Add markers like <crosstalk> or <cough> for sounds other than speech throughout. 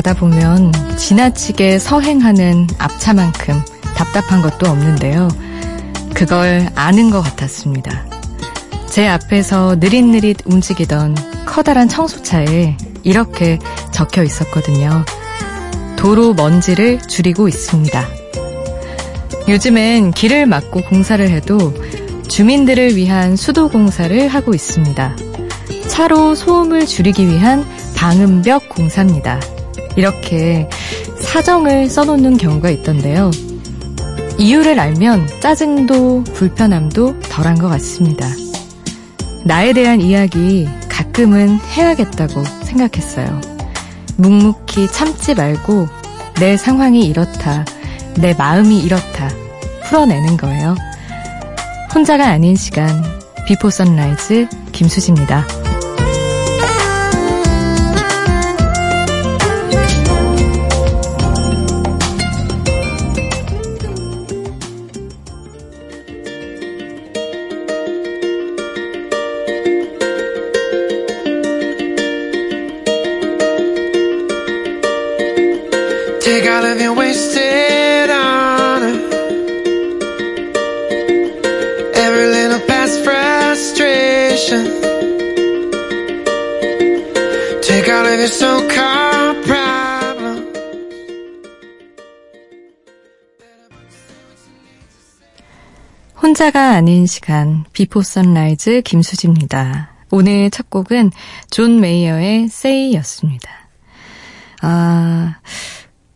가다 보면 지나치게 서행하는 앞차만큼 답답한 것도 없는데요. 그걸 아는 것 같았습니다. 제 앞에서 느릿느릿 움직이던 커다란 청소차에 이렇게 적혀 있었거든요. 도로 먼지를 줄이고 있습니다. 요즘엔 길을 막고 공사를 해도 주민들을 위한 수도 공사를 하고 있습니다. 차로 소음을 줄이기 위한 방음벽 공사입니다. 이렇게 사정을 써놓는 경우가 있던데요. 이유를 알면 짜증도 불편함도 덜한 것 같습니다. 나에 대한 이야기 가끔은 해야겠다고 생각했어요. 묵묵히 참지 말고 내 상황이 이렇다, 내 마음이 이렇다 풀어내는 거예요. 혼자가 아닌 시간 비포 선라이즈 김수지입니다. Of your so-called problems. 혼자가 아닌 시간 비포 선라이즈 김수지입니다. 오늘 첫 곡은 존 메이어의 Say였습니다. 아,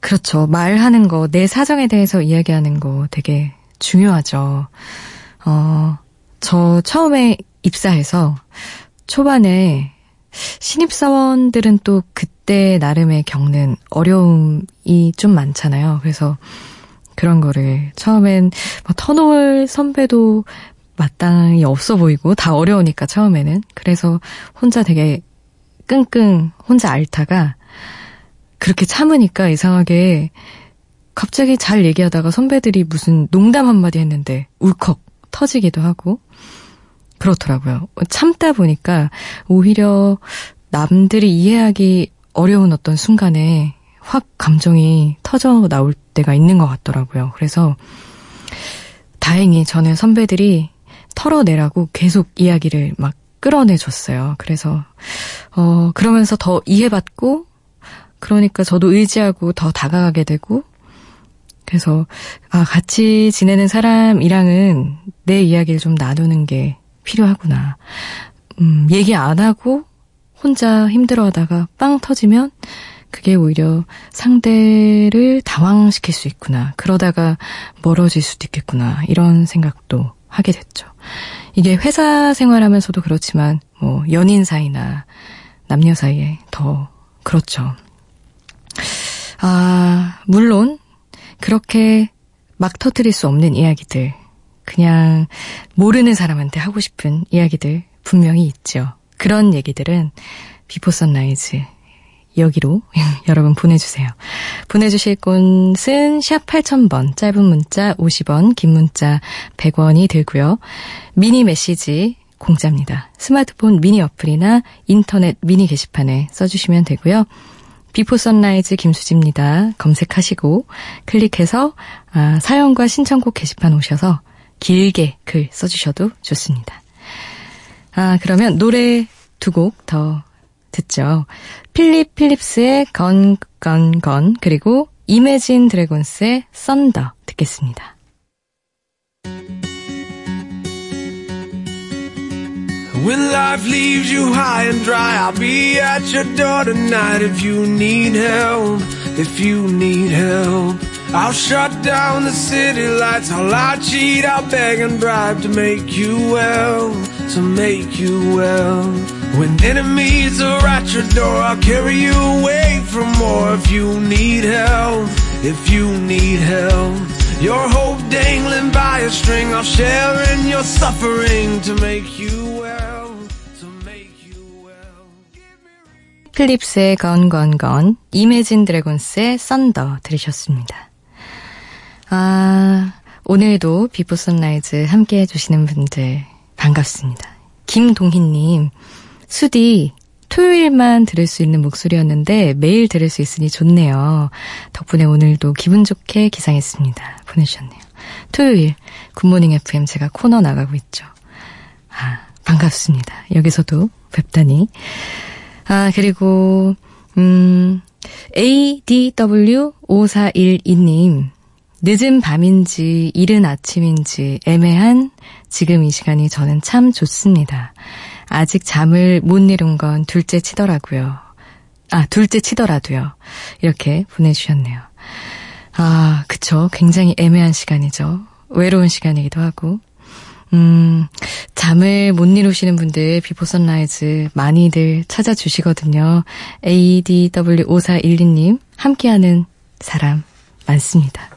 그렇죠. 말하는 거, 내 사정에 대해서 이야기하는 거 되게 중요하죠. 어, 저 처음에 입사해서 초반에 신입사원들은 또 그때 나름의 겪는 어려움이 좀 많잖아요. 그래서 그런 거를 처음엔 뭐 터놓을 선배도 마땅히 없어 보이고 다 어려우니까 처음에는. 그래서 혼자 되게 끙끙 혼자 앓다가 그렇게 참으니까 이상하게 갑자기 잘 얘기하다가 선배들이 무슨 농담 한마디 했는데 울컥 터지기도 하고 그렇더라고요. 참다 보니까 오히려 남들이 이해하기 어려운 어떤 순간에 확 감정이 터져 나올 때가 있는 것 같더라고요. 그래서 다행히 저는 선배들이 털어내라고 계속 이야기를 막 끌어내줬어요. 그래서, 어, 그러면서 더 이해받고 그러니까 저도 의지하고 더 다가가게 되고, 그래서, 아, 같이 지내는 사람이랑은 내 이야기를 좀 나누는 게 필요하구나. 음, 얘기 안 하고 혼자 힘들어 하다가 빵 터지면 그게 오히려 상대를 당황시킬 수 있구나. 그러다가 멀어질 수도 있겠구나. 이런 생각도 하게 됐죠. 이게 회사 생활하면서도 그렇지만, 뭐, 연인 사이나 남녀 사이에 더 그렇죠. 아, 물론 그렇게 막 터뜨릴 수 없는 이야기들, 그냥 모르는 사람한테 하고 싶은 이야기들 분명히 있죠. 그런 얘기들은 비포 선라이즈 여기로 <laughs> 여러분 보내주세요. 보내주실 곳은 샵 8000번, 짧은 문자 50원, 긴 문자 100원이 들고요. 미니 메시지 공짜입니다. 스마트폰 미니 어플이나 인터넷 미니 게시판에 써주시면 되고요. 비포 선라이즈 김수지입니다. 검색하시고 클릭해서 아, 사연과 신청곡 게시판 오셔서 길게 글 써주셔도 좋습니다. 아, 그러면 노래 두 곡 더 듣죠. 필립 필립스의 Gone, Gone, Gone, 그리고 이매진 드래곤스의 Thunder 듣겠습니다. I'll shut down the city lights. I'll lie, cheat, I'll beg and bribe to make you well, to make you well. When enemies are at your door, I'll carry you away from more if you need help. If you need help. Your hope dangling by a string, I'll share in your suffering to make you well. To make you well. 필립스의 건건건, 이매진 드래곤스의 썬더 들으셨습니다. 아, 오늘도 Before Sunrise 함께 해주시는 분들 반갑습니다. 김동희님, 수디 토요일만 들을 수 있는 목소리였는데 매일 들을 수 있으니 좋네요. 덕분에 오늘도 기분 좋게 기상했습니다. 보내주셨네요. 토요일 Good Morning FM 제가 코너 나가고 있죠. 아, 반갑습니다. 여기서도 뵙다니. 아, 그리고, 음, ADW5412님. 늦은 밤인지 이른 아침인지 애매한 지금 이 시간이 저는 참 좋습니다. 아직 잠을 못 이룬 건 둘째 치더라고요. 아, 둘째 치더라도요. 이렇게 보내주셨네요. 아, 그쵸. 굉장히 애매한 시간이죠. 외로운 시간이기도 하고. 음, 잠을 못 이루시는 분들 Before Sunrise 많이들 찾아주시거든요. ADW5412님 함께하는 사람 많습니다.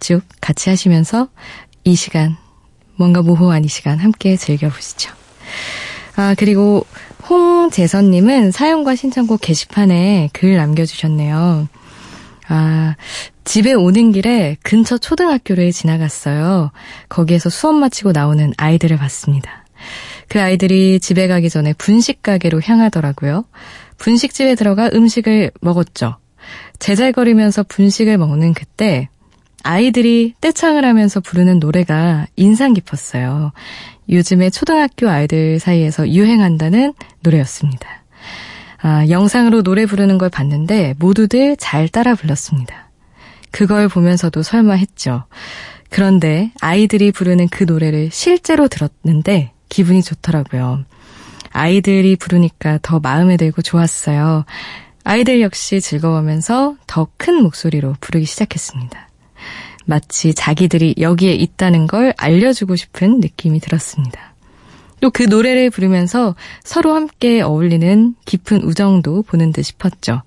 쭉 같이 하시면서 이 시간 뭔가 모호한 이 시간 함께 즐겨보시죠. 아, 그리고 홍재선님은 사연과 신청곡 게시판에 글 남겨주셨네요. 아, 집에 오는 길에 근처 초등학교를 지나갔어요. 거기에서 수업 마치고 나오는 아이들을 봤습니다. 그 아이들이 집에 가기 전에 분식 가게로 향하더라고요. 분식집에 들어가 음식을 먹었죠. 제잘거리면서 분식을 먹는 그때 아이들이 떼창을 하면서 부르는 노래가 인상 깊었어요. 요즘에 초등학교 아이들 사이에서 유행한다는 노래였습니다. 아, 영상으로 노래 부르는 걸 봤는데 모두들 잘 따라 불렀습니다. 그걸 보면서도 설마 했죠. 그런데 아이들이 부르는 그 노래를 실제로 들었는데 기분이 좋더라고요. 아이들이 부르니까 더 마음에 들고 좋았어요. 아이들 역시 즐거워하면서 더 큰 목소리로 부르기 시작했습니다. 마치 자기들이 여기에 있다는 걸 알려주고 싶은 느낌이 들었습니다. 또 그 노래를 부르면서 서로 함께 어울리는 깊은 우정도 보는 듯 싶었죠.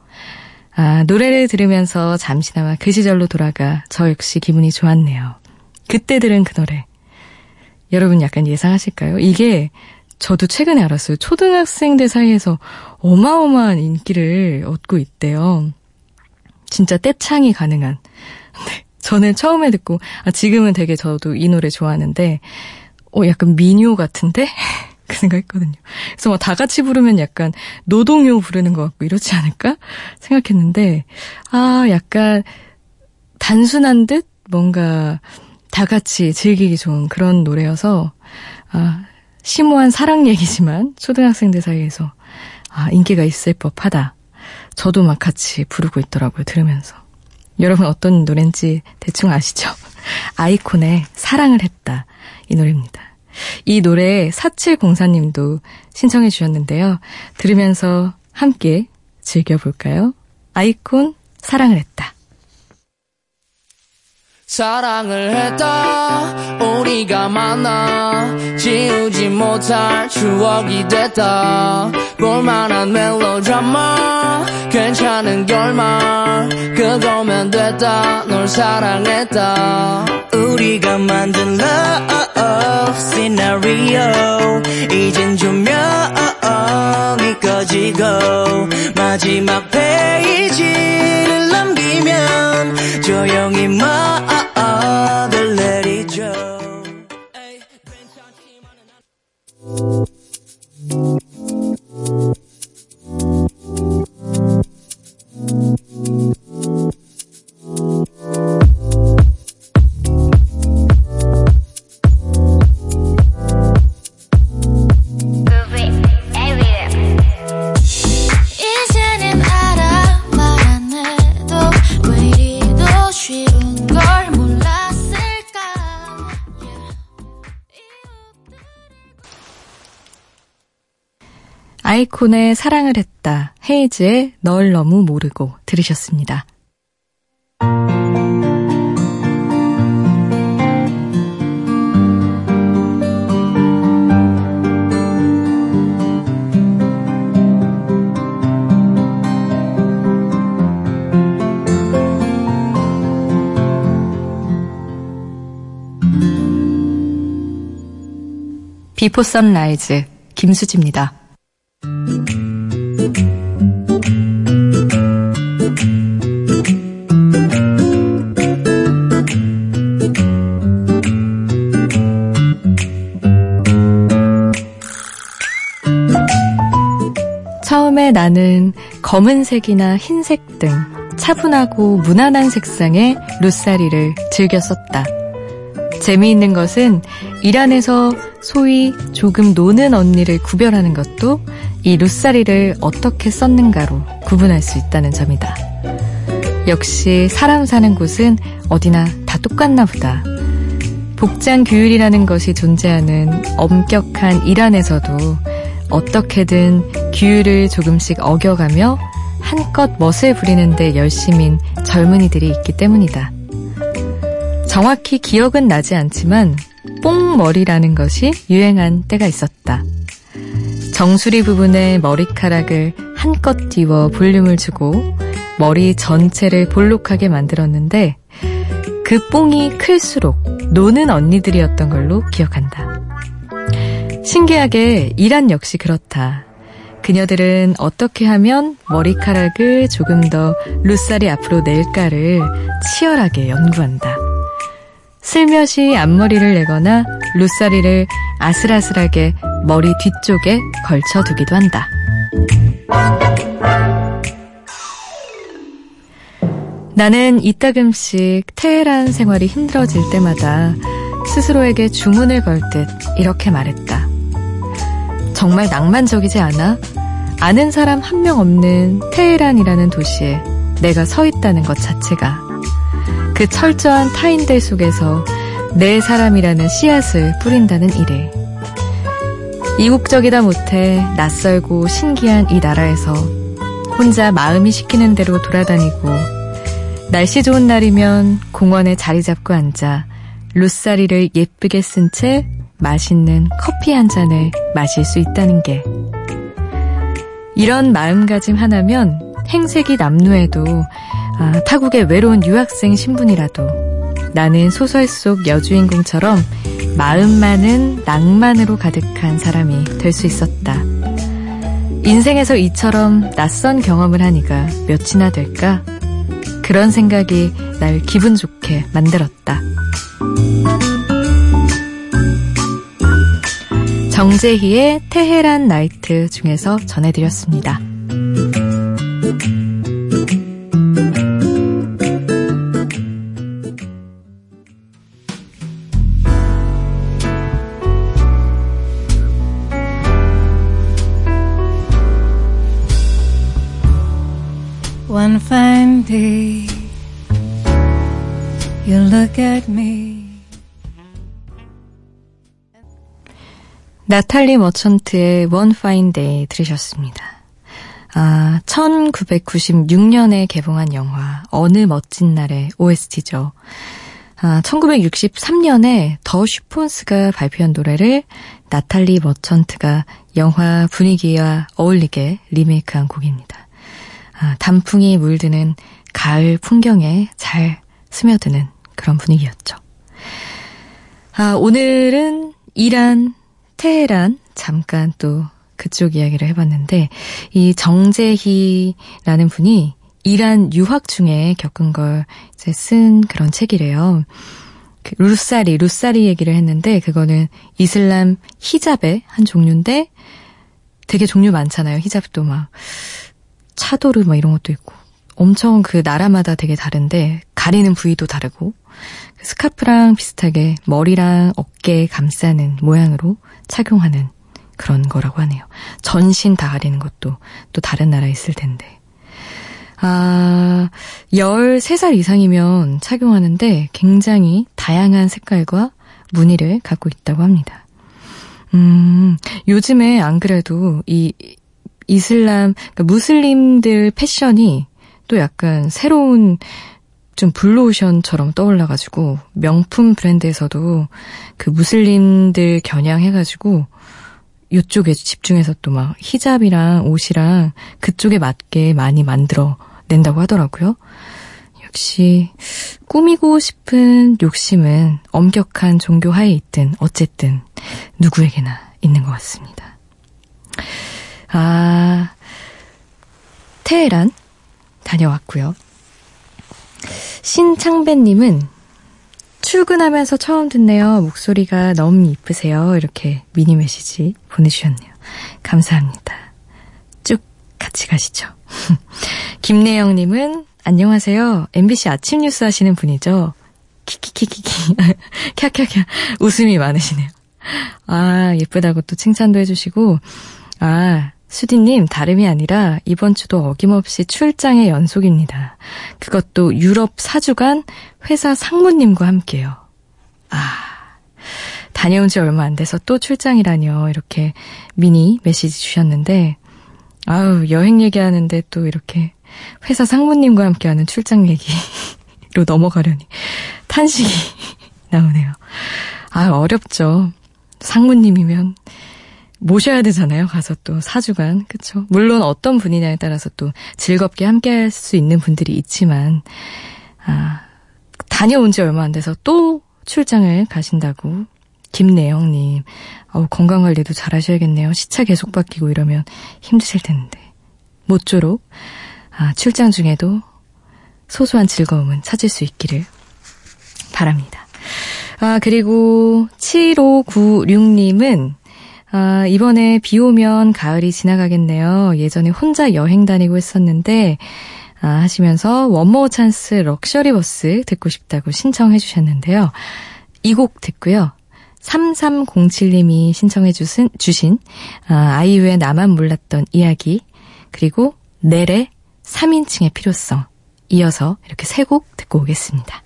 아, 노래를 들으면서 잠시나마 그 시절로 돌아가 저 역시 기분이 좋았네요. 그때 들은 그 노래. 여러분 약간 예상하실까요? 이게 저도 최근에 알았어요. 초등학생들 사이에서 어마어마한 인기를 얻고 있대요. 진짜 떼창이 가능한. 네. 저는 처음에 듣고, 아, 지금은 되게 저도 이 노래 좋아하는데, 어, 약간 미녀 같은데? <laughs> 그 생각했거든요. 그래서 뭐다 같이 부르면 약간 노동요 부르는 것 같고 이렇지 않을까? 생각했는데, 아, 약간 단순한 듯 뭔가 다 같이 즐기기 좋은 그런 노래여서, 아, 심오한 사랑 얘기지만 초등학생들 사이에서 아, 인기가 있을 법하다. 저도 막 같이 부르고 있더라고요, 들으면서. 여러분 어떤 노래인지 대충 아시죠? <laughs> 아이콘의 사랑을 했다. 이 노래입니다. 이 노래 4704님도 신청해 주셨는데요. 들으면서 함께 즐겨볼까요? 아이콘 사랑을 했다. 사랑을 했다 우리가 만나 지우지 못할 추억이 됐다 볼만한 멜로드라마 괜찮은 결말 그거면 됐다. 널 사랑했다. 우리가 만든 love scenario. 이젠 조명이 꺼지고 마지막 페이지를 남기면 조용히 말 아이콘의 사랑을 했다. 헤이즈의 널 너무 모르고 들으셨습니다. Before Sunrise 김수지입니다. 처음에 나는 검은색이나 흰색 등 차분하고 무난한 색상의 루사리를 즐겨 썼다. 재미있는 것은 일 안에서 소위 조금 노는 언니를 구별하는 것도 이 루사리를 어떻게 썼는가로 구분할 수 있다는 점이다. 역시 사람 사는 곳은 어디나 다 똑같나 보다. 복장 규율이라는 것이 존재하는 엄격한 일 안에서도 어떻게든 규율을 조금씩 어겨가며 한껏 멋을 부리는데 열심인 젊은이들이 있기 때문이다. 정확히 기억은 나지 않지만 뽕머리라는 것이 유행한 때가 있었다. 정수리 부분에 머리카락을 한껏 띄워 볼륨을 주고 머리 전체를 볼록하게 만들었는데 그 뽕이 클수록 노는 언니들이었던 걸로 기억한다. 신기하게 이란 역시 그렇다. 그녀들은 어떻게 하면 머리카락을 조금 더 루살이 앞으로 낼까를 치열하게 연구한다. 슬며시 앞머리를 내거나 루사리를 아슬아슬하게 머리 뒤쪽에 걸쳐두기도 한다. 나는 이따금씩 테헤란 생활이 힘들어질 때마다 스스로에게 주문을 걸 듯 이렇게 말했다. 정말 낭만적이지 않아? 아는 사람 한 명 없는 테헤란이라는 도시에 내가 서 있다는 것 자체가 그 철저한 타인들 속에서 내 사람이라는 씨앗을 뿌린다는 일에 이국적이다 못해 낯설고 신기한 이 나라에서 혼자 마음이 시키는 대로 돌아다니고 날씨 좋은 날이면 공원에 자리 잡고 앉아 루사리를 예쁘게 쓴 채 맛있는 커피 한 잔을 마실 수 있다는 게. 이런 마음가짐 하나면 행색이 남루해도 아, 타국의 외로운 유학생 신분이라도 나는 소설 속 여주인공처럼 마음만은 낭만으로 가득한 사람이 될 수 있었다. 인생에서 이처럼 낯선 경험을 하니가 몇이나 될까? 그런 생각이 날 기분 좋게 만들었다. 정재희의 테헤란 나이트 중에서 전해드렸습니다. One fine day, you look at me. 나탈리 머천트의 One Fine Day 들으셨습니다. 아, 1996년에 개봉한 영화 어느 멋진 날의 OST죠. 아, 1963년에 더 슈폰스가 발표한 노래를 나탈리 머천트가 영화 분위기와 어울리게 리메이크한 곡입니다. 아, 단풍이 물드는 가을 풍경에 잘 스며드는 그런 분위기였죠. 아, 오늘은 이란, 테헤란 잠깐 또 그쪽 이야기를 해봤는데 이 정재희라는 분이 이란 유학 중에 겪은 걸 이제 쓴 그런 책이래요. 그 루사리, 루사리 얘기를 했는데 그거는 이슬람 히잡의 한 종류인데 되게 종류 많잖아요. 히잡도 막 차도르 뭐 이런 것도 있고 엄청 그 나라마다 되게 다른데 가리는 부위도 다르고 그 스카프랑 비슷하게 머리랑 어깨 감싸는 모양으로 착용하는 그런 거라고 하네요. 전신 다 가리는 것도 또 다른 나라에 있을 텐데. 아, 13살 이상이면 착용하는데 굉장히 다양한 색깔과 무늬를 갖고 있다고 합니다. 음, 요즘에 안 그래도 이 이슬람, 그러니까 무슬림들 패션이 또 약간 새로운 좀 블루오션처럼 떠올라가지고 명품 브랜드에서도 그 무슬림들 겨냥해가지고 이쪽에 집중해서 또 막 히잡이랑 옷이랑 그쪽에 맞게 많이 만들어 낸다고 하더라고요. 역시 꾸미고 싶은 욕심은 엄격한 종교 하에 있든 어쨌든 누구에게나 있는 것 같습니다. 아, 테헤란 다녀왔고요. 신창배님은 출근하면서 처음 듣네요. 목소리가 너무 이쁘세요. 이렇게 미니 메시지 보내주셨네요. 감사합니다. 쭉 같이 가시죠. <laughs> 김내영님은 안녕하세요. MBC 아침 뉴스 하시는 분이죠. 키키키키키. <laughs> 캬캬캬. 웃음이 많으시네요. 아, 예쁘다고 또 칭찬도 해주시고, 아, 수디님, 다름이 아니라 이번 주도 어김없이 출장의 연속입니다. 그것도 유럽 4주간 회사 상무님과 함께요. 아, 다녀온 지 얼마 안 돼서 또 출장이라뇨. 이렇게 미니 메시지 주셨는데, 아우, 여행 얘기하는데 또 이렇게 회사 상무님과 함께하는 출장 얘기로 <laughs> 넘어가려니 탄식이 <laughs> 나오네요. 아, 어렵죠. 상무님이면 모셔야 되잖아요. 가서 또 4주간. 그쵸? 물론 어떤 분이냐에 따라서 또 즐겁게 함께 할 수 있는 분들이 있지만, 아, 다녀온 지 얼마 안 돼서 또 출장을 가신다고. 김내영님, 어우, 건강관리도 잘 하셔야겠네요. 시차 계속 바뀌고 이러면 힘드실 텐데. 모쪼록, 아, 출장 중에도 소소한 즐거움은 찾을 수 있기를 바랍니다. 아, 그리고 7596님은 아, 이번에 비 오면 가을이 지나가겠네요. 예전에 혼자 여행 다니고 했었는데, 아, 하시면서 One More Chance Luxury Bus 듣고 싶다고 신청해 주셨는데요. 이 곡 듣고요. 3307님이 신청해 주신, 주신 아, 아이유의 나만 몰랐던 이야기 그리고 넬의 3인칭의 필요성 이어서 이렇게 세 곡 듣고 오겠습니다.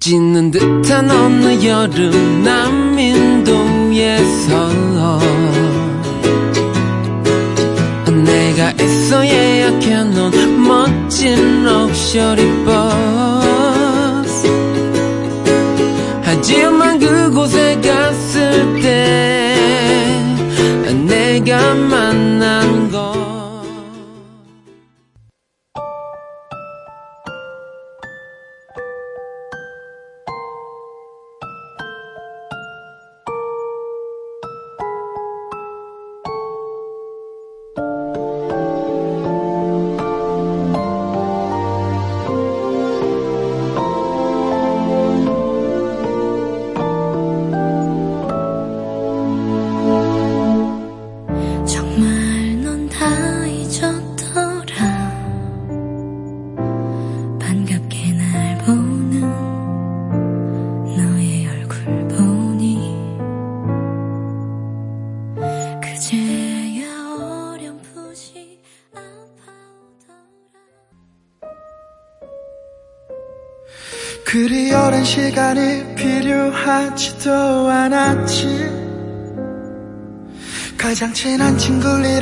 찢는 듯한 어느 여름 남인도에서 내가 애써 예약해놓은 멋진 럭셔리 버스. 하지만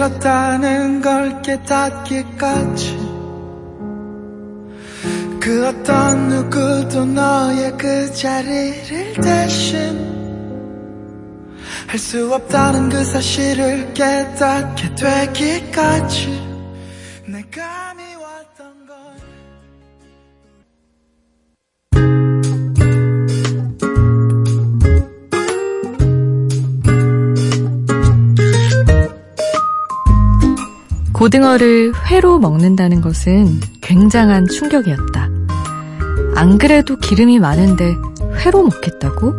잃었다는 걸 깨닫기까지. 그 어떤 누구도 너의 그 자리를 대신 할 수 없다는 그 사실을 깨닫게 되기까지 고등어를 회로 먹는다는 것은 굉장한 충격이었다. 안 그래도 기름이 많은데 회로 먹겠다고?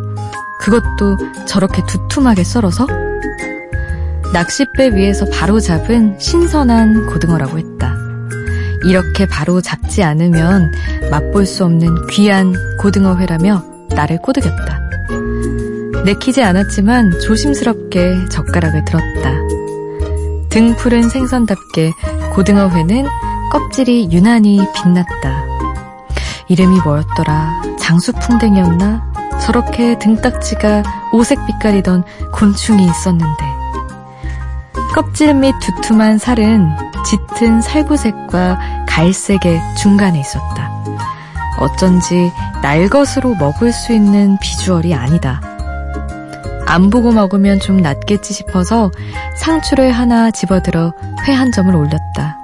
그것도 저렇게 두툼하게 썰어서? 낚싯배 위에서 바로 잡은 신선한 고등어라고 했다. 이렇게 바로 잡지 않으면 맛볼 수 없는 귀한 고등어회라며 나를 꼬드겼다. 내키지 않았지만 조심스럽게 젓가락을 들었다. 등 푸른 생선답게 고등어회는 껍질이 유난히 빛났다. 이름이 뭐였더라? 장수풍뎅이였나? 저렇게 등딱지가 오색 빛깔이던 곤충이 있었는데. 껍질 및 두툼한 살은 짙은 살구색과 갈색의 중간에 있었다. 어쩐지 날것으로 먹을 수 있는 비주얼이 아니다. 안 보고 먹으면 좀 낫겠지 싶어서 상추를 하나 집어들어 회 한 점을 올렸다.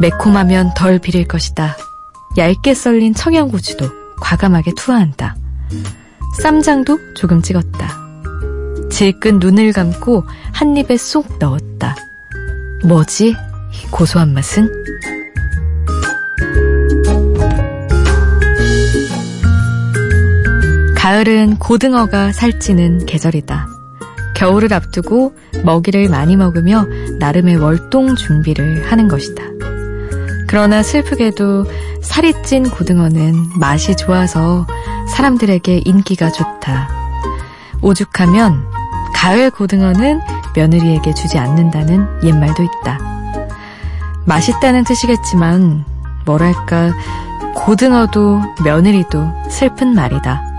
매콤하면 덜 비릴 것이다. 얇게 썰린 청양고추도 과감하게 투하한다. 쌈장도 조금 찍었다. 질끈 눈을 감고 한 입에 쏙 넣었다. 뭐지? 이 고소한 맛은? 가을은 고등어가 살찌는 계절이다. 겨울을 앞두고 먹이를 많이 먹으며 나름의 월동 준비를 하는 것이다. 그러나 슬프게도 살이 찐 고등어는 맛이 좋아서 사람들에게 인기가 좋다. 오죽하면 가을 고등어는 며느리에게 주지 않는다는 옛말도 있다. 맛있다는 뜻이겠지만 뭐랄까 고등어도 며느리도 슬픈 말이다.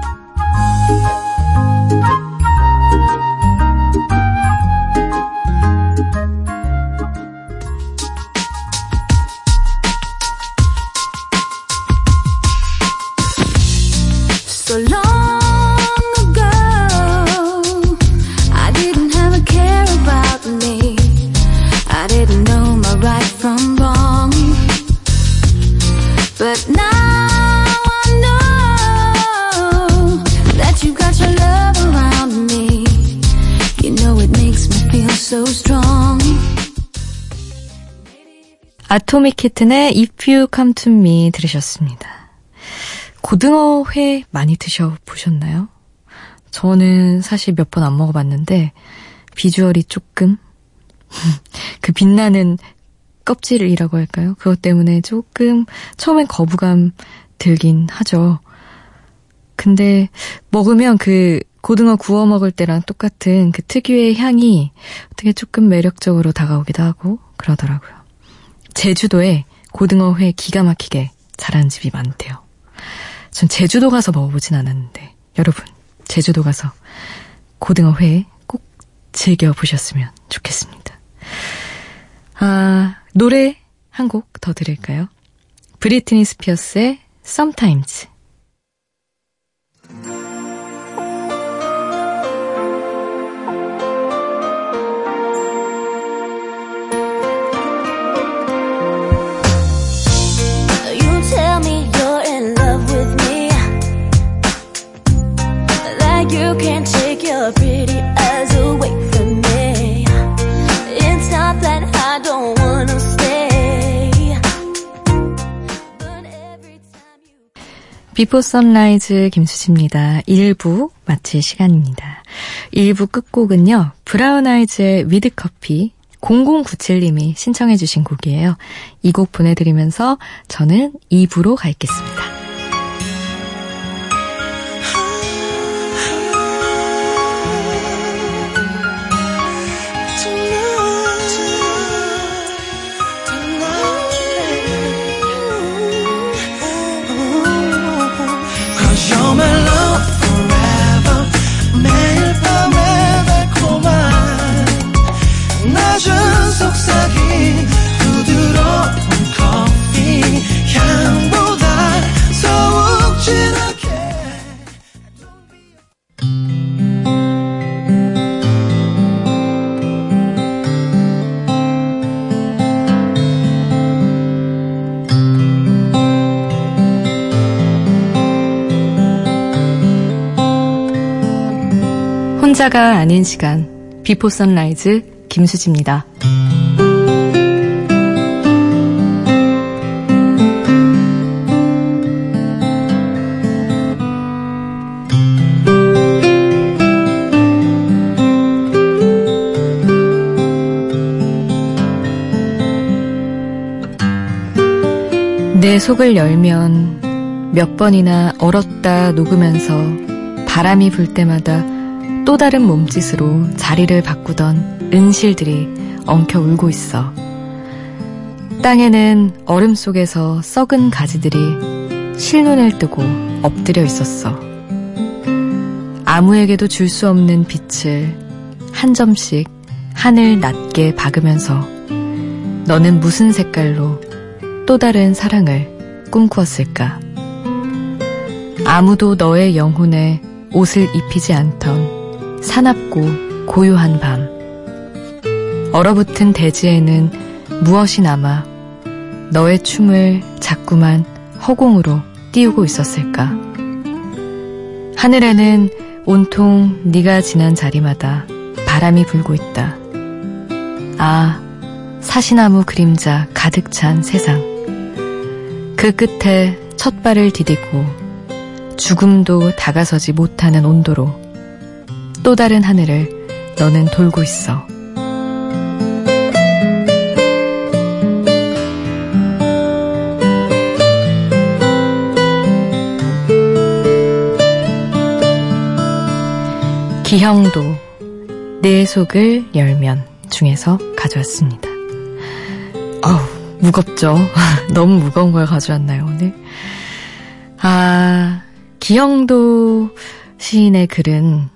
아토믹 키튼의 If You Come To Me 들으셨습니다. 고등어 회 많이 드셔보셨나요? 저는 사실 몇 번 안 먹어봤는데 비주얼이 조금 <laughs> 그 빛나는 껍질이라고 할까요? 그것 때문에 조금 처음엔 거부감 들긴 하죠. 근데 먹으면 그 고등어 구워 먹을 때랑 똑같은 그 특유의 향이 어떻게 조금 매력적으로 다가오기도 하고 그러더라고요. 제주도에 고등어 회 기가 막히게 잘하는 집이 많대요. 전 제주도 가서 먹어보진 않았는데 여러분 제주도 가서 고등어 회 꼭 즐겨보셨으면 좋겠습니다. 아 노래 한 곡 더 들을까요? 브리트니 스피어스의 Sometimes Before Sunrise 김수지입니다. 1부 마칠 시간입니다. 1부 끝곡은요. Brown Eyes의 With Coffee 0097님이 신청해 주신 곡이에요. 이 곡 보내드리면서 저는 2부로 가 있겠습니다. 혼자가 아닌 시간 비포 선라이즈 김수지입니다. 내 속을 열면 몇 번이나 얼었다 녹으면서 바람이 불 때마다 또 다른 몸짓으로 자리를 바꾸던 은실들이 엉켜 울고 있어. 땅에는 얼음 속에서 썩은 가지들이 실눈을 뜨고 엎드려 있었어. 아무에게도 줄 수 없는 빛을 한 점씩 하늘 낮게 박으면서 너는 무슨 색깔로 또 다른 사랑을 꿈꾸었을까? 아무도 너의 영혼에 옷을 입히지 않던 사납고 고요한 밤. 얼어붙은 대지에는 무엇이 남아 너의 춤을 자꾸만 허공으로 띄우고 있었을까? 하늘에는 온통 네가 지난 자리마다 바람이 불고 있다. 아, 사시나무 그림자 가득 찬 세상. 그 끝에 첫 발을 디디고 죽음도 다가서지 못하는 온도로 또 다른 하늘을 너는 돌고 있어. 기형도 내 속을 열면 중에서 가져왔습니다. 어우, 무겁죠? <laughs> 너무 무거운 걸 가져왔나요, 오늘? 아, 기영도 시인의 글은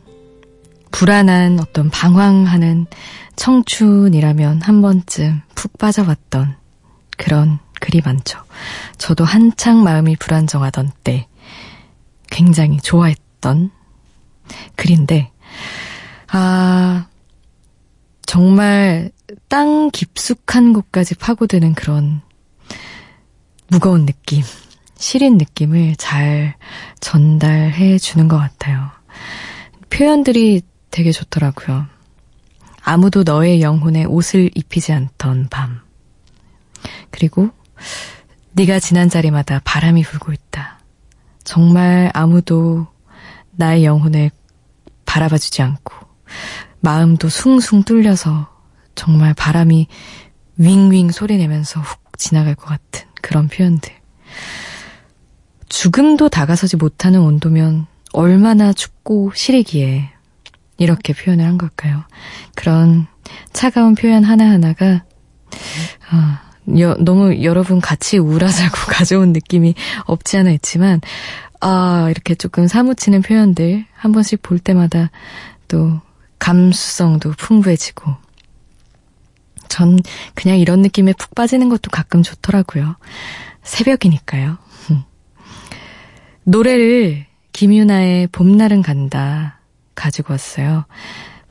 불안한 어떤 방황하는 청춘이라면 한 번쯤 푹 빠져봤던 그런 글이 많죠. 저도 한창 마음이 불안정하던 때 굉장히 좋아했던 글인데, 아, 정말 땅 깊숙한 곳까지 파고드는 그런 무거운 느낌, 시린 느낌을 잘 전달해 주는 것 같아요. 표현들이 되게 좋더라고요. 아무도 너의 영혼에 옷을 입히지 않던 밤. 그리고 네가 지난 자리마다 바람이 불고 있다. 정말 아무도 나의 영혼을 바라봐주지 않고 마음도 숭숭 뚫려서 정말 바람이 윙윙 소리내면서 훅 지나갈 것 같은 그런 표현들. 죽음도 다가서지 못하는 온도면 얼마나 춥고 시리기에 이렇게 표현을 한 걸까요? 그런 차가운 표현 하나하나가 어, 여, 너무 여러분 같이 우울하자고 <laughs> 가져온 느낌이 없지 않아 있지만 아 이렇게 조금 사무치는 표현들 한 번씩 볼 때마다 또 감수성도 풍부해지고 전 그냥 이런 느낌에 푹 빠지는 것도 가끔 좋더라고요. 새벽이니까요. <laughs> 노래를 김유나의 봄날은 간다 가지고 왔어요.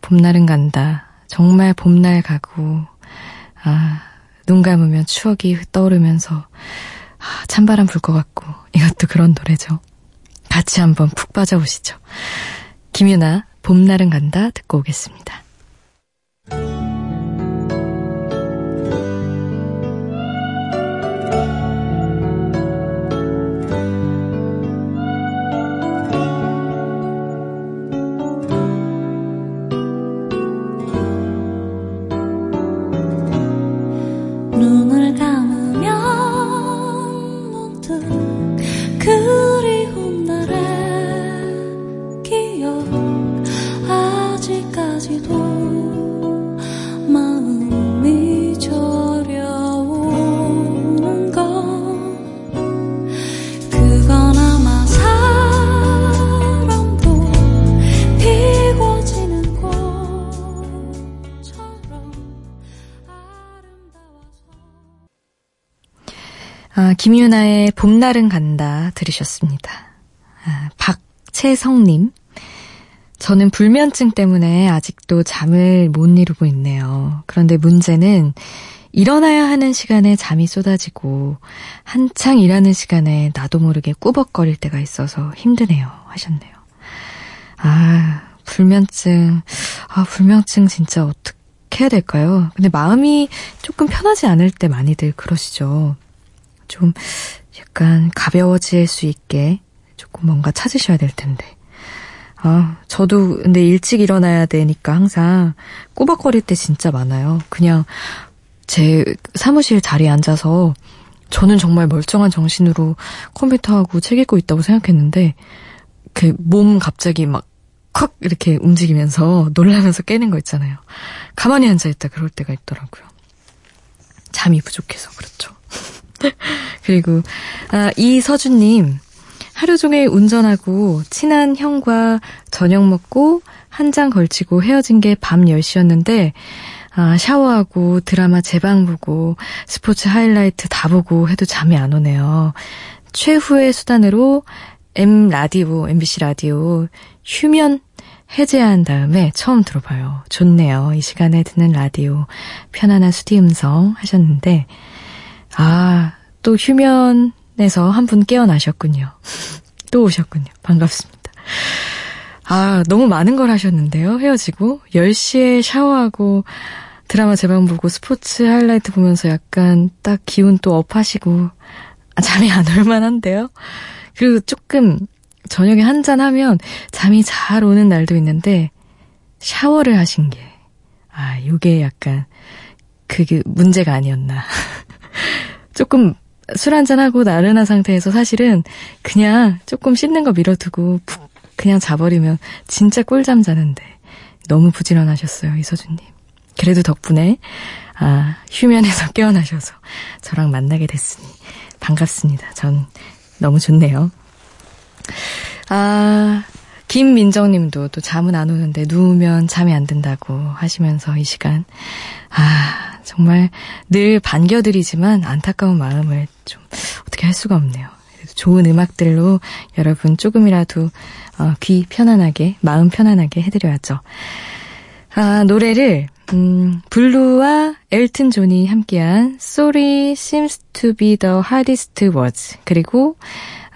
봄날은 간다. 정말 봄날 가고 아, 눈 감으면 추억이 떠오르면서 아, 찬바람 불 것 같고 이것도 그런 노래죠. 같이 한번 푹 빠져보시죠. 김유나 봄날은 간다 듣고 오겠습니다. 김유나의 봄날은 간다 들으셨습니다. 아, 박채성님. 저는 불면증 때문에 아직도 잠을 못 이루고 있네요. 그런데 문제는 일어나야 하는 시간에 잠이 쏟아지고 한창 일하는 시간에 나도 모르게 꾸벅거릴 때가 있어서 힘드네요. 하셨네요. 아, 불면증. 아, 불면증 진짜 어떻게 해야 될까요? 근데 마음이 조금 편하지 않을 때 많이들 그러시죠. 좀 약간 가벼워질 수 있게 조금 뭔가 찾으셔야 될 텐데. 아, 저도 근데 일찍 일어나야 되니까 항상 꼬박거릴 때 진짜 많아요. 그냥 제 사무실 자리에 앉아서 저는 정말 멀쩡한 정신으로 컴퓨터하고 책 읽고 있다고 생각했는데 그 몸 갑자기 막 콱 이렇게 움직이면서 <laughs> 놀라면서 깨는 거 있잖아요. 가만히 앉아 있다 그럴 때가 있더라고요. 잠이 부족해서 그렇죠. <laughs> 그리고 아, 이서준님 하루 종일 운전하고 친한 형과 저녁 먹고 한 장 걸치고 헤어진 게 밤 10시였는데 아, 샤워하고 드라마 재방 보고 스포츠 하이라이트 다 보고 해도 잠이 안 오네요. 최후의 수단으로 M 라디오, MBC 라디오 휴면 해제한 다음에 처음 들어봐요. 좋네요. 이 시간에 듣는 라디오 편안한 수디 음성 하셨는데 아, 또 휴면에서 한 분 깨어나셨군요. <laughs> 또 오셨군요. 반갑습니다. 아, 너무 많은 걸 하셨는데요. 헤어지고 10시에 샤워하고 드라마 제방 보고 스포츠 하이라이트 보면서 약간 딱 기운 또 업하시고 아, <laughs> 잠이 안 올 만 한데요. 그리고 조금 저녁에 한 잔 하면 잠이 잘 오는 날도 있는데 샤워를 하신 게 아, 요게 약간 그게 문제가 아니었나. <laughs> 조금 술 한잔하고 나른한 상태에서 사실은 그냥 조금 씻는 거 밀어두고 푹 그냥 자버리면 진짜 꿀잠 자는데 너무 부지런하셨어요, 이서준님. 그래도 덕분에 아, 휴면에서 <laughs> 깨어나셔서 저랑 만나게 됐으니 반갑습니다. 전 너무 좋네요. 아, 김민정 님도 또 잠은 안 오는데 누우면 잠이 안 든다고 하시면서 이 시간, 아, 정말 늘 반겨드리지만 안타까운 마음을 좀 어떻게 할 수가 없네요. 좋은 음악들로 여러분 조금이라도 어, 귀 편안하게, 마음 편안하게 해드려야죠. 아, 노래를, 음, 블루와 엘튼 존이 함께한 Sorry Seems to be the hardest words. 그리고,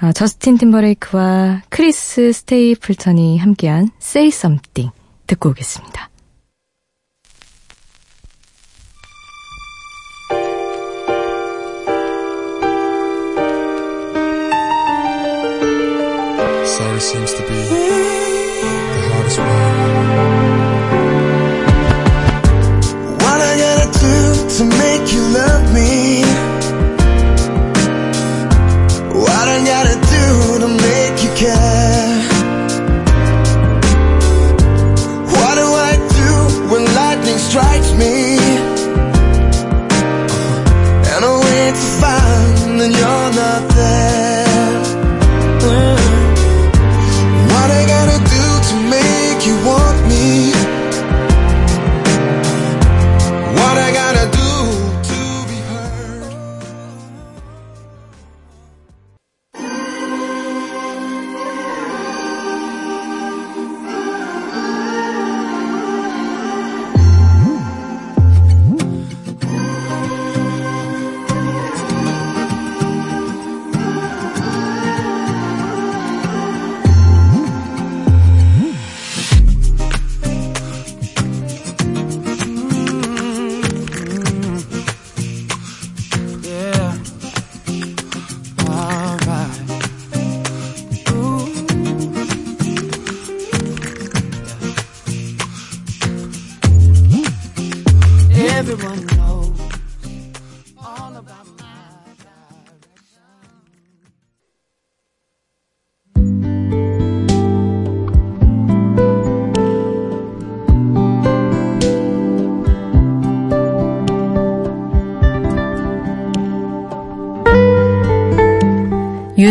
어, 저스틴 팀버레이크와 크리스 스테이플턴이 함께한 Say Something 듣고 오겠습니다. Sorry seems to be the hardest word. What I gotta do to make you love me? What I gotta do to make you care?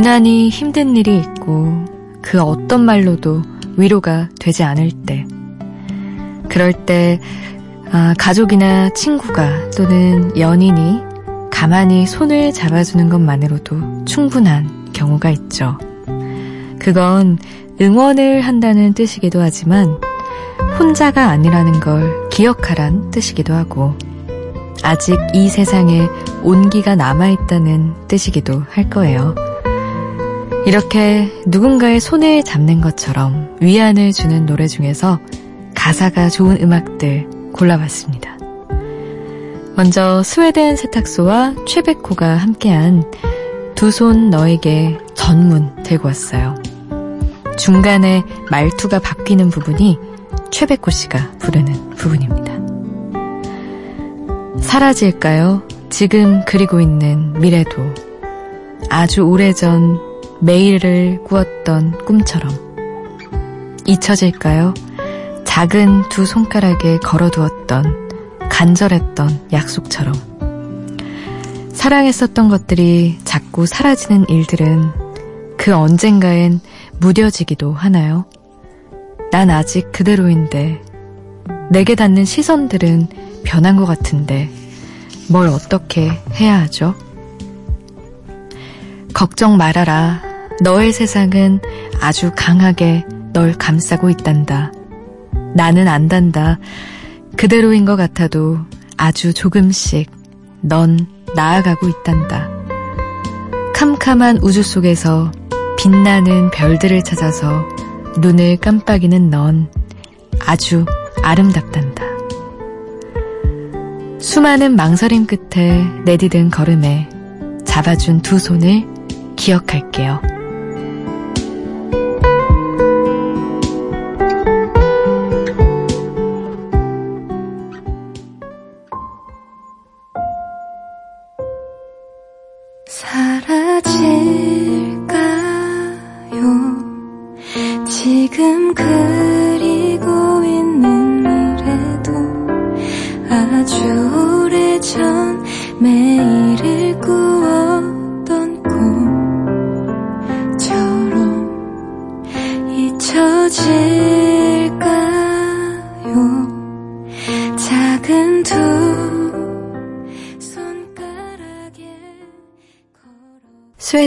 유난히 힘든 일이 있고 그 어떤 말로도 위로가 되지 않을 때 그럴 때 아, 가족이나 친구가 또는 연인이 가만히 손을 잡아주는 것만으로도 충분한 경우가 있죠. 그건 응원을 한다는 뜻이기도 하지만 혼자가 아니라는 걸 기억하란 뜻이기도 하고 아직 이 세상에 온기가 남아있다는 뜻이기도 할 거예요. 이렇게 누군가의 손을 잡는 것처럼 위안을 주는 노래 중에서 가사가 좋은 음악들 골라봤습니다. 먼저 스웨덴 세탁소와 최백호가 함께한 두 손 너에게 전문 들고 왔어요. 중간에 말투가 바뀌는 부분이 최백호 씨가 부르는 부분입니다. 사라질까요? 지금 그리고 있는 미래도 아주 오래전 매일을 꾸었던 꿈처럼 잊혀질까요? 작은 두 손가락에 걸어두었던 간절했던 약속처럼 사랑했었던 것들이 자꾸 사라지는 일들은 그 언젠가엔 무뎌지기도 하나요? 난 아직 그대로인데 내게 닿는 시선들은 변한 것 같은데 뭘 어떻게 해야 하죠? 걱정 말아라. 너의 세상은 아주 강하게 널 감싸고 있단다. 나는 안단다. 그대로인 것 같아도 아주 조금씩 넌 나아가고 있단다. 캄캄한 우주 속에서 빛나는 별들을 찾아서 눈을 깜빡이는 넌 아주 아름답단다. 수많은 망설임 끝에 내디딘 걸음에 잡아준 두 손을 기억할게요.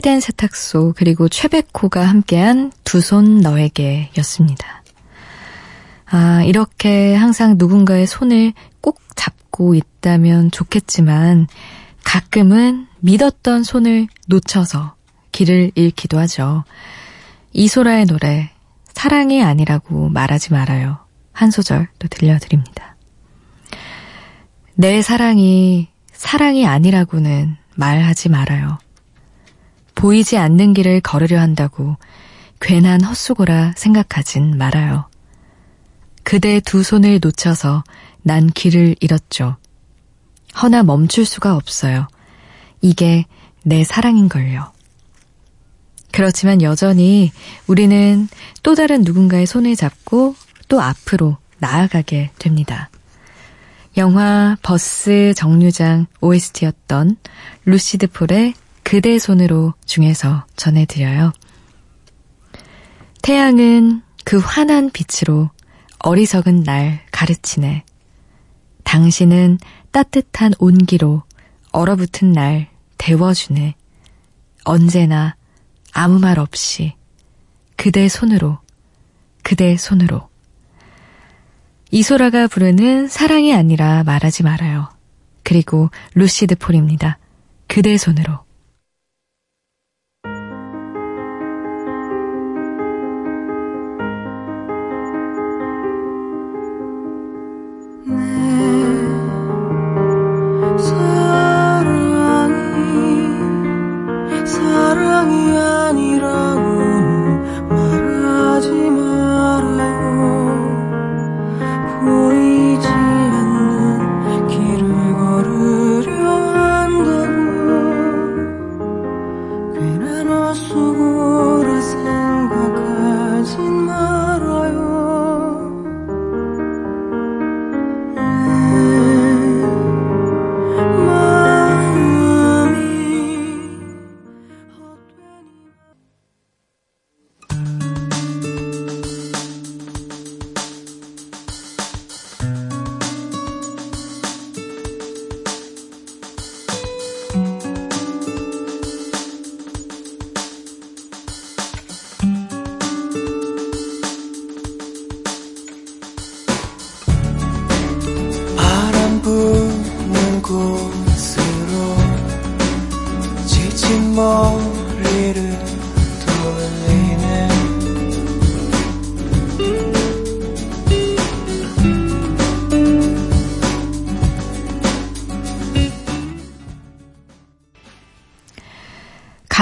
스웨덴 세탁소 그리고 최백호가 함께한 두 손 너에게 였습니다. 아, 이렇게 항상 누군가의 손을 꼭 잡고 있다면 좋겠지만 가끔은 믿었던 손을 놓쳐서 길을 잃기도 하죠. 이소라의 노래 사랑이 아니라고 말하지 말아요. 한 소절 또 들려드립니다. 내 사랑이 사랑이 아니라고는 말하지 말아요. 보이지 않는 길을 걸으려 한다고 괜한 헛수고라 생각하진 말아요. 그대 두 손을 놓쳐서 난 길을 잃었죠. 허나 멈출 수가 없어요. 이게 내 사랑인걸요. 그렇지만 여전히 우리는 또 다른 누군가의 손을 잡고 또 앞으로 나아가게 됩니다. 영화 버스 정류장 OST였던 루시드 폴의 그대 손으로 중에서 전해드려요. 태양은 그 환한 빛으로 어리석은 날 가르치네. 당신은 따뜻한 온기로 얼어붙은 날 데워주네. 언제나 아무 말 없이 그대 손으로, 그대 손으로. 이소라가 부르는 사랑이 아니라 말하지 말아요. 그리고 루시드 폴입니다. 그대 손으로.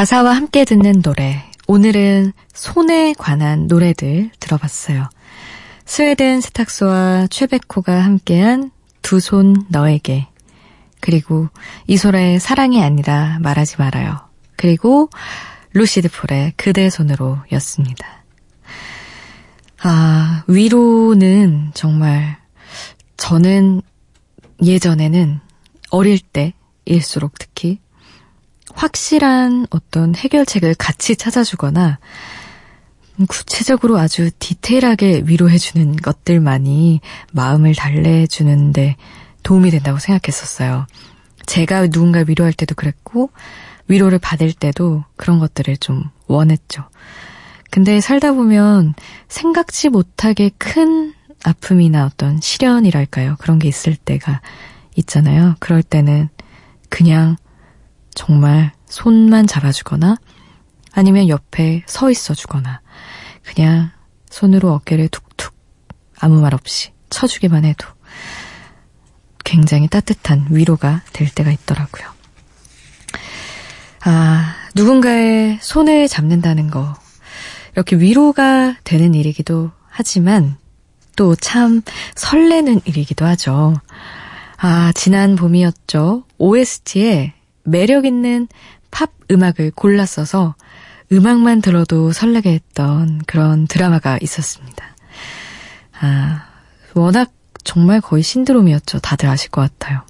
가사와 함께 듣는 노래. 오늘은 손에 관한 노래들 들어봤어요. 스웨덴 세탁소와 최백호가 함께한 두 손 너에게. 그리고 이소라의 사랑이 아니라 말하지 말아요. 그리고 루시드 폴의 그대 손으로 였습니다. 아, 위로는 정말 저는 예전에는 어릴 때일수록 특히 확실한 어떤 해결책을 같이 찾아주거나 구체적으로 아주 디테일하게 위로해주는 것들만이 마음을 달래주는데 도움이 된다고 생각했었어요. 제가 누군가 위로할 때도 그랬고, 위로를 받을 때도 그런 것들을 좀 원했죠. 근데 살다 보면 생각지 못하게 큰 아픔이나 어떤 시련이랄까요? 그런 게 있을 때가 있잖아요. 그럴 때는 그냥 정말 손만 잡아주거나 아니면 옆에 서 있어 주거나 그냥 손으로 어깨를 툭툭 아무 말 없이 쳐주기만 해도 굉장히 따뜻한 위로가 될 때가 있더라고요. 아, 누군가의 손을 잡는다는 거. 이렇게 위로가 되는 일이기도 하지만 또 참 설레는 일이기도 하죠. 아, 지난 봄이었죠. OST에 매력 있는 팝 음악을 골라 써서 음악만 들어도 설레게 했던 그런 드라마가 있었습니다. 아, 워낙 정말 거의 신드롬이었죠. 다들 아실 것 같아요.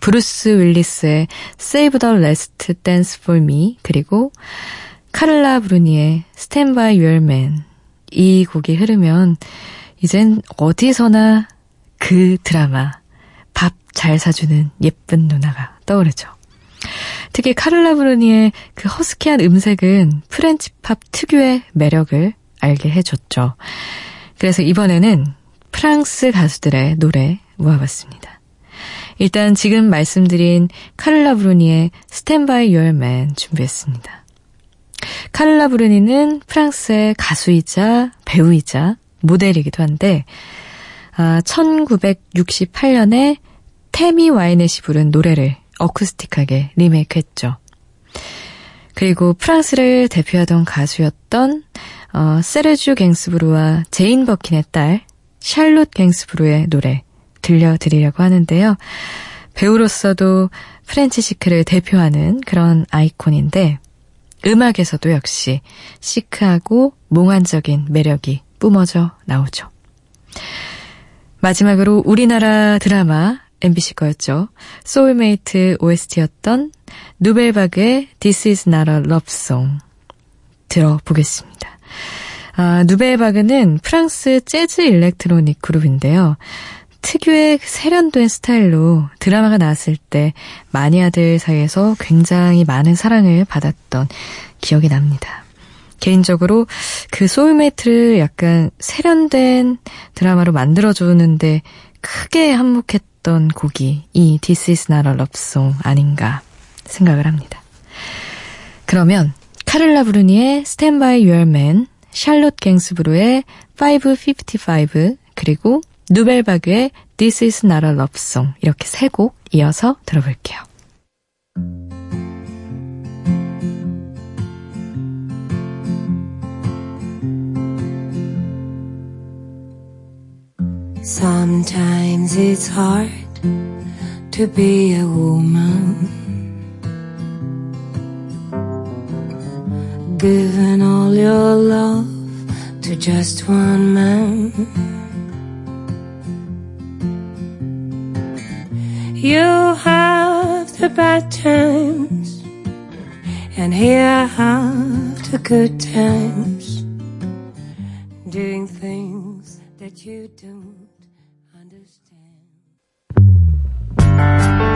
브루스 윌리스의 Save the Last Dance for Me 그리고 카를라 브루니의 Stand by Your Man 이 곡이 흐르면 이젠 어디서나 그 드라마 밥 잘 사주는 예쁜 누나가 떠오르죠. 특히 카를라 브루니의 그 허스키한 음색은 French pop 특유의 매력을 알게 해줬죠. 그래서 이번에는 프랑스 가수들의 노래 모아봤습니다. 일단 지금 말씀드린 카를라 브루니의 Your Man 준비했습니다. 카를라 브루니는 프랑스의 가수이자 배우이자 모델이기도 한데 아, 1968년에 테미 와이넷이 부른 노래를 어쿠스틱하게 리메이크했죠. 그리고 프랑스를 대표하던 가수였던 어, 세르주 갱스브루와 제인 버킨의 딸 샬롯 갱스브루의 노래 들려드리려고 하는데요. 배우로서도 French chic를 대표하는 그런 아이콘인데 음악에서도 역시 시크하고 몽환적인 매력이 뿜어져 나오죠. 마지막으로 우리나라 드라마 MBC 거였죠. Soulmate OST였던 누벨바그의 This is not a love song 들어보겠습니다. 아, 누벨바그는 프랑스 재즈 electronic 그룹인데요. 특유의 세련된 스타일로 드라마가 나왔을 때 마니아들 사이에서 굉장히 많은 사랑을 받았던 기억이 납니다. 개인적으로 그 Soulmate를 약간 세련된 드라마로 만들어주는데 크게 한몫했던 곡이 이 This is not a love song 아닌가 생각을 합니다. 그러면 카를라 브루니의 Stand by Your Man, 샬롯 갱스브루의 555 그리고 누벨바그의 This is not a love song 이렇게 세 곡 이어서 들어볼게요. Sometimes it's hard to be a woman. Giving all your love to just one man. You have the bad times, and here I have the good times. Doing things that you don't Thank you.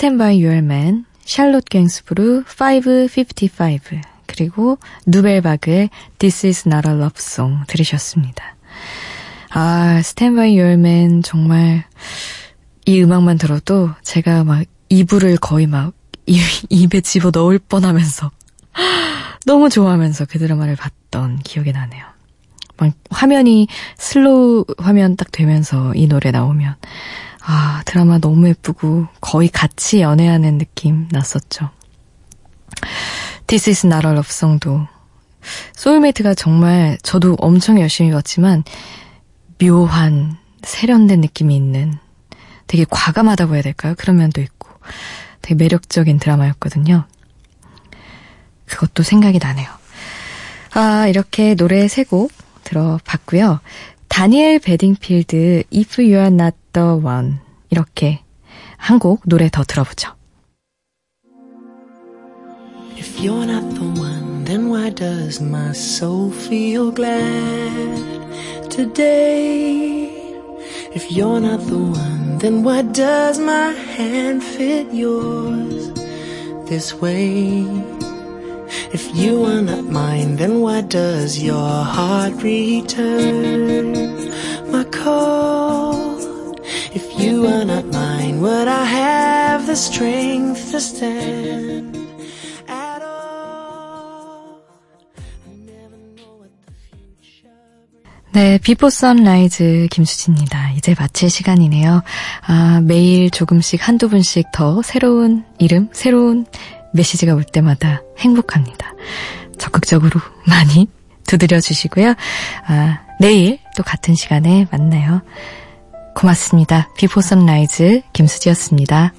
Your Man, 샬롯 갱스브루, 555, 그리고 누벨바그의 This is not a love song 들으셨습니다. 아, Stand by 정말 이 음악만 들어도 제가 막 이불을 거의 막 입, <laughs> 입에 집어 넣을 뻔 하면서 <gasps> 너무 좋아하면서 그 드라마를 봤던 기억이 나네요. 막 화면이 slow 화면 딱 되면서 이 노래 나오면 아, 드라마 너무 예쁘고 거의 같이 연애하는 느낌 났었죠. This is not a love song도 소울메이트가 정말 저도 엄청 열심히 봤지만 묘한 세련된 느낌이 있는 되게 과감하다고 해야 될까요? 그런 면도 있고 되게 매력적인 드라마였거든요. 그것도 생각이 나네요. 아, 이렇게 노래 세 곡 들어봤고요. 다니엘 베딩필드 If You Are Not The One 이렇게 한 곡 노래 더 들어보죠. If you're not the one, then why does my soul feel glad today? If you're not the one, then why does my hand fit yours this way? If you are not mine, then why does your heart return my call? If you are not mine, would I have the strength to stand at all? I never know what the future 네, 비포 선라이즈 김수지입니다. 이제 마칠 시간이네요. 아, 매일 조금씩 한두 분씩 더 새로운 이름, 새로운 메시지가 올 때마다 행복합니다. 적극적으로 <laughs> 많이 두드려 주시고요. 아, 내일 또 같은 시간에 만나요. 고맙습니다. Before Sunrise 김수지였습니다.